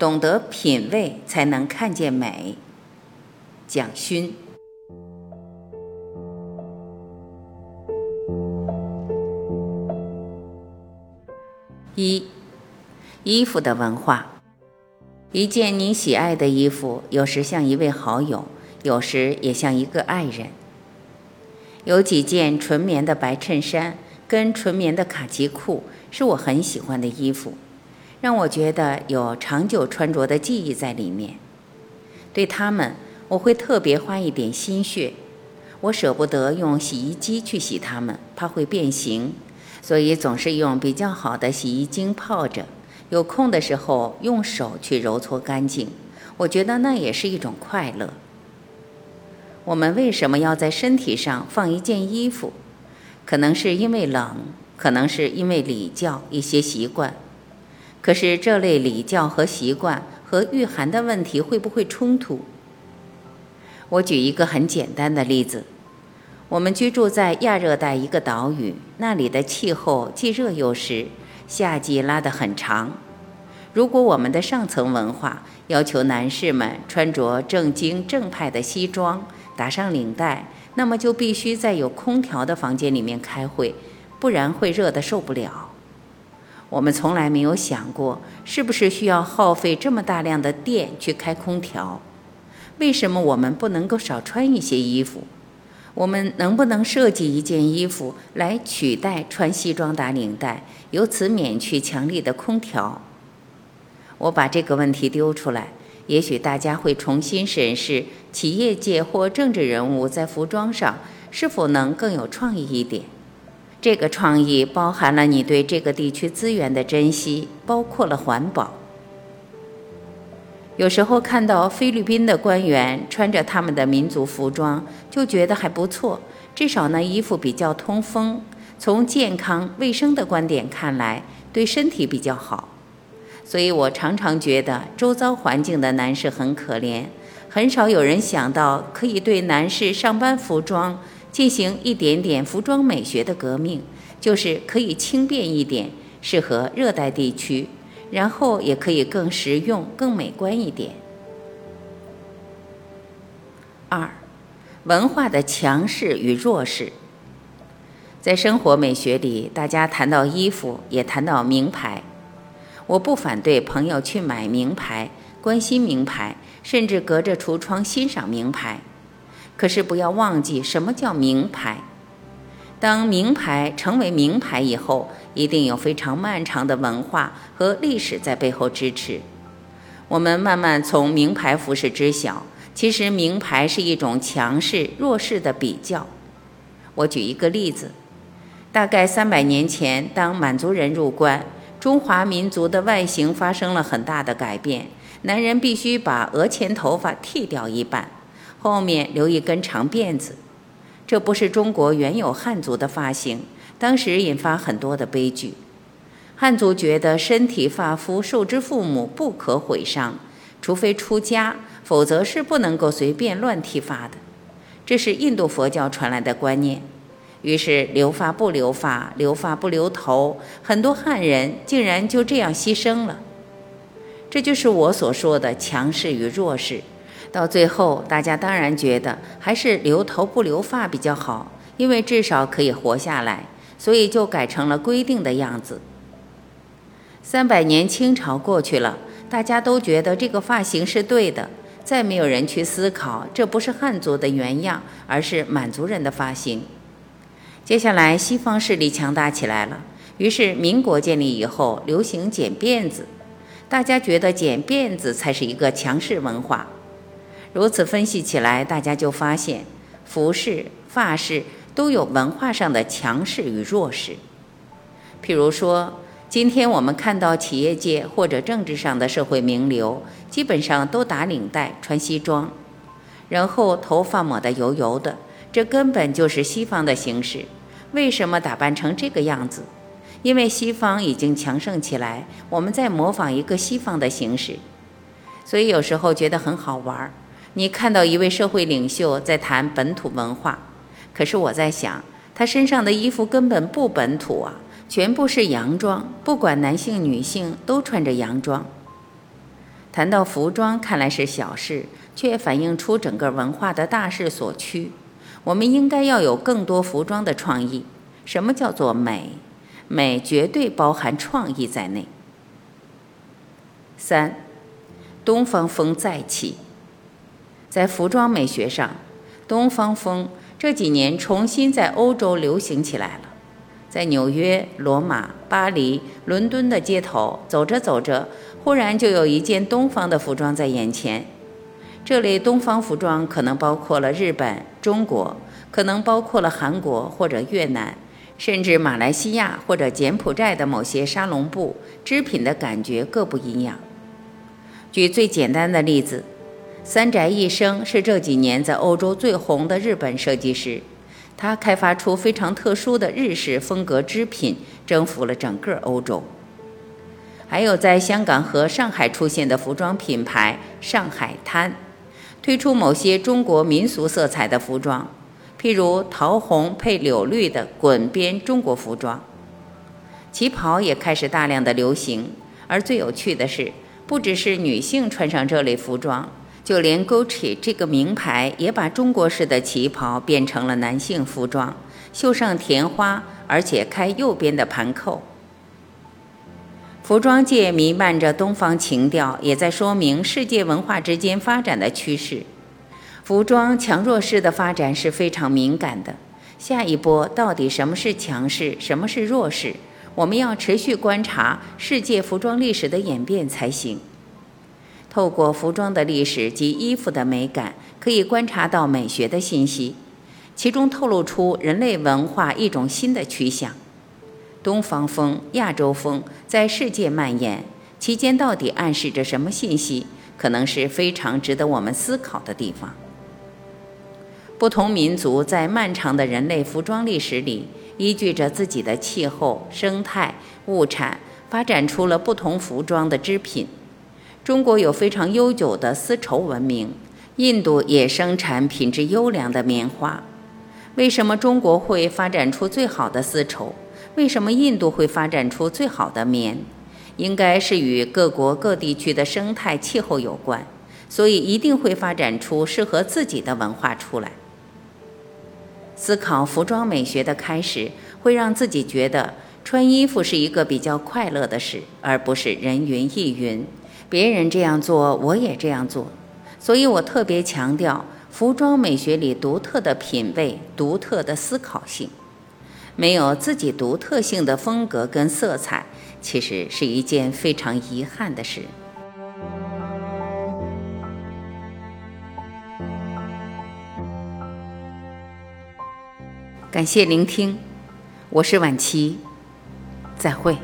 懂得品味，才能看见美。蒋勋。一，衣服的文化。一件你喜爱的衣服，有时像一位好友，有时也像一个爱人。有几件纯棉的白衬衫跟纯棉的卡其裤，是我很喜欢的衣服，让我觉得有长久穿着的记忆在里面。对它们，我会特别花一点心血。我舍不得用洗衣机去洗它们，怕会变形。所以总是用比较好的洗衣精泡着，有空的时候用手去揉搓干净。我觉得那也是一种快乐。我们为什么要在身体上放一件衣服？可能是因为冷，可能是因为礼教一些习惯。可是这类礼教和习惯和御寒的问题会不会冲突？我举一个很简单的例子。我们居住在亚热带一个岛屿，那里的气候既热又湿，夏季拉得很长。如果我们的上层文化要求男士们穿着正经正派的西装，打上领带，那么就必须在有空调的房间里面开会，不然会热得受不了。我们从来没有想过，是不是需要耗费这么大量的电去开空调？为什么我们不能够少穿一些衣服？我们能不能设计一件衣服来取代穿西装打领带，由此免去强力的空调？我把这个问题丢出来，也许大家会重新审视企业界或政治人物在服装上是否能更有创意一点。这个创意包含了你对这个地区资源的珍惜，包括了环保。有时候看到菲律宾的官员穿着他们的民族服装，就觉得还不错，至少那衣服比较通风。从健康卫生的观点看来，对身体比较好。所以我常常觉得周遭环境的男士很可怜，很少有人想到可以对男士上班服装进行一点点服装美学的革命，就是可以轻便一点，适合热带地区。然后也可以更实用、更美观一点。二，文化的强势与弱势。在生活美学里，大家谈到衣服，也谈到名牌。我不反对朋友去买名牌、关心名牌，甚至隔着橱窗欣赏名牌。可是不要忘记，什么叫名牌？当名牌成为名牌以后，一定有非常漫长的文化和历史在背后支持。我们慢慢从名牌服饰知晓，其实名牌是一种强势弱势的比较。我举一个例子：大概三百年前，当满族人入关，中华民族的外形发生了很大的改变，男人必须把额前头发剃掉一半，后面留一根长辫子。这不是中国原有汉族的发型，当时引发很多的悲剧。汉族觉得身体发肤受之父母，不可毁伤，除非出家，否则是不能够随便乱剃发的。这是印度佛教传来的观念。于是留发不留发，留发不留头，很多汉人竟然就这样牺牲了。这就是我所说的强势与弱势。到最后，大家当然觉得还是留头不留发比较好，因为至少可以活下来，所以就改成了规定的样子。三百年清朝过去了，大家都觉得这个发型是对的，再没有人去思考这不是汉族的原样，而是满族人的发型。接下来，西方势力强大起来了，于是民国建立以后，流行剪辫子，大家觉得剪辫子才是一个强势文化。如此分析起来，大家就发现，服饰、发饰都有文化上的强势与弱势。譬如说，今天我们看到企业界或者政治上的社会名流，基本上都打领带、穿西装，然后头发抹得油油的，这根本就是西方的形式。为什么打扮成这个样子？因为西方已经强盛起来，我们在模仿一个西方的形式，所以有时候觉得很好玩儿。你看到一位社会领袖在谈本土文化，可是我在想，他身上的衣服根本不本土啊，全部是洋装，不管男性女性都穿着洋装。谈到服装，看来是小事，却反映出整个文化的大势所趋。我们应该要有更多服装的创意。什么叫做美？美绝对包含创意在内。三，东方风再起。在服装美学上，东方风这几年重新在欧洲流行起来了。在纽约、罗马、巴黎、伦敦的街头走着走着，忽然就有一件东方的服装在眼前。这类东方服装可能包括了日本、中国，可能包括了韩国或者越南，甚至马来西亚或者柬埔寨的某些沙龙布织品的感觉各不一样。举最简单的例子，三宅一生是这几年在欧洲最红的日本设计师。他开发出非常特殊的日式风格织品，征服了整个欧洲。还有在香港和上海出现的服装品牌“上海滩”，推出某些中国民俗色彩的服装，譬如桃红配柳绿的滚边中国服装。旗袍也开始大量的流行，而最有趣的是，不只是女性穿上这类服装。就连 Gucci 这个名牌也把中国式的旗袍变成了男性服装，绣上甜花，而且开右边的盘扣。服装界弥漫着东方情调，也在说明世界文化之间发展的趋势。服装强弱势的发展是非常敏感的。下一波到底什么是强势，什么是弱势？我们要持续观察世界服装历史的演变才行。透过服装的历史及衣服的美感，可以观察到美学的信息，其中透露出人类文化一种新的趋向。东方风、亚洲风在世界蔓延，其间到底暗示着什么信息？可能是非常值得我们思考的地方。不同民族在漫长的人类服装历史里，依据着自己的气候、生态、物产，发展出了不同服装的织品。中国有非常悠久的丝绸文明，印度也生产品质优良的棉花。为什么中国会发展出最好的丝绸？为什么印度会发展出最好的棉？应该是与各国各地区的生态气候有关，所以一定会发展出适合自己的文化出来。思考服装美学的开始，会让自己觉得穿衣服是一个比较快乐的事，而不是人云亦云。别人这样做，我也这样做，所以我特别强调服装美学里独特的品味、独特的思考性。没有自己独特性的风格跟色彩，其实是一件非常遗憾的事。感谢聆听，我是晚琪，再会。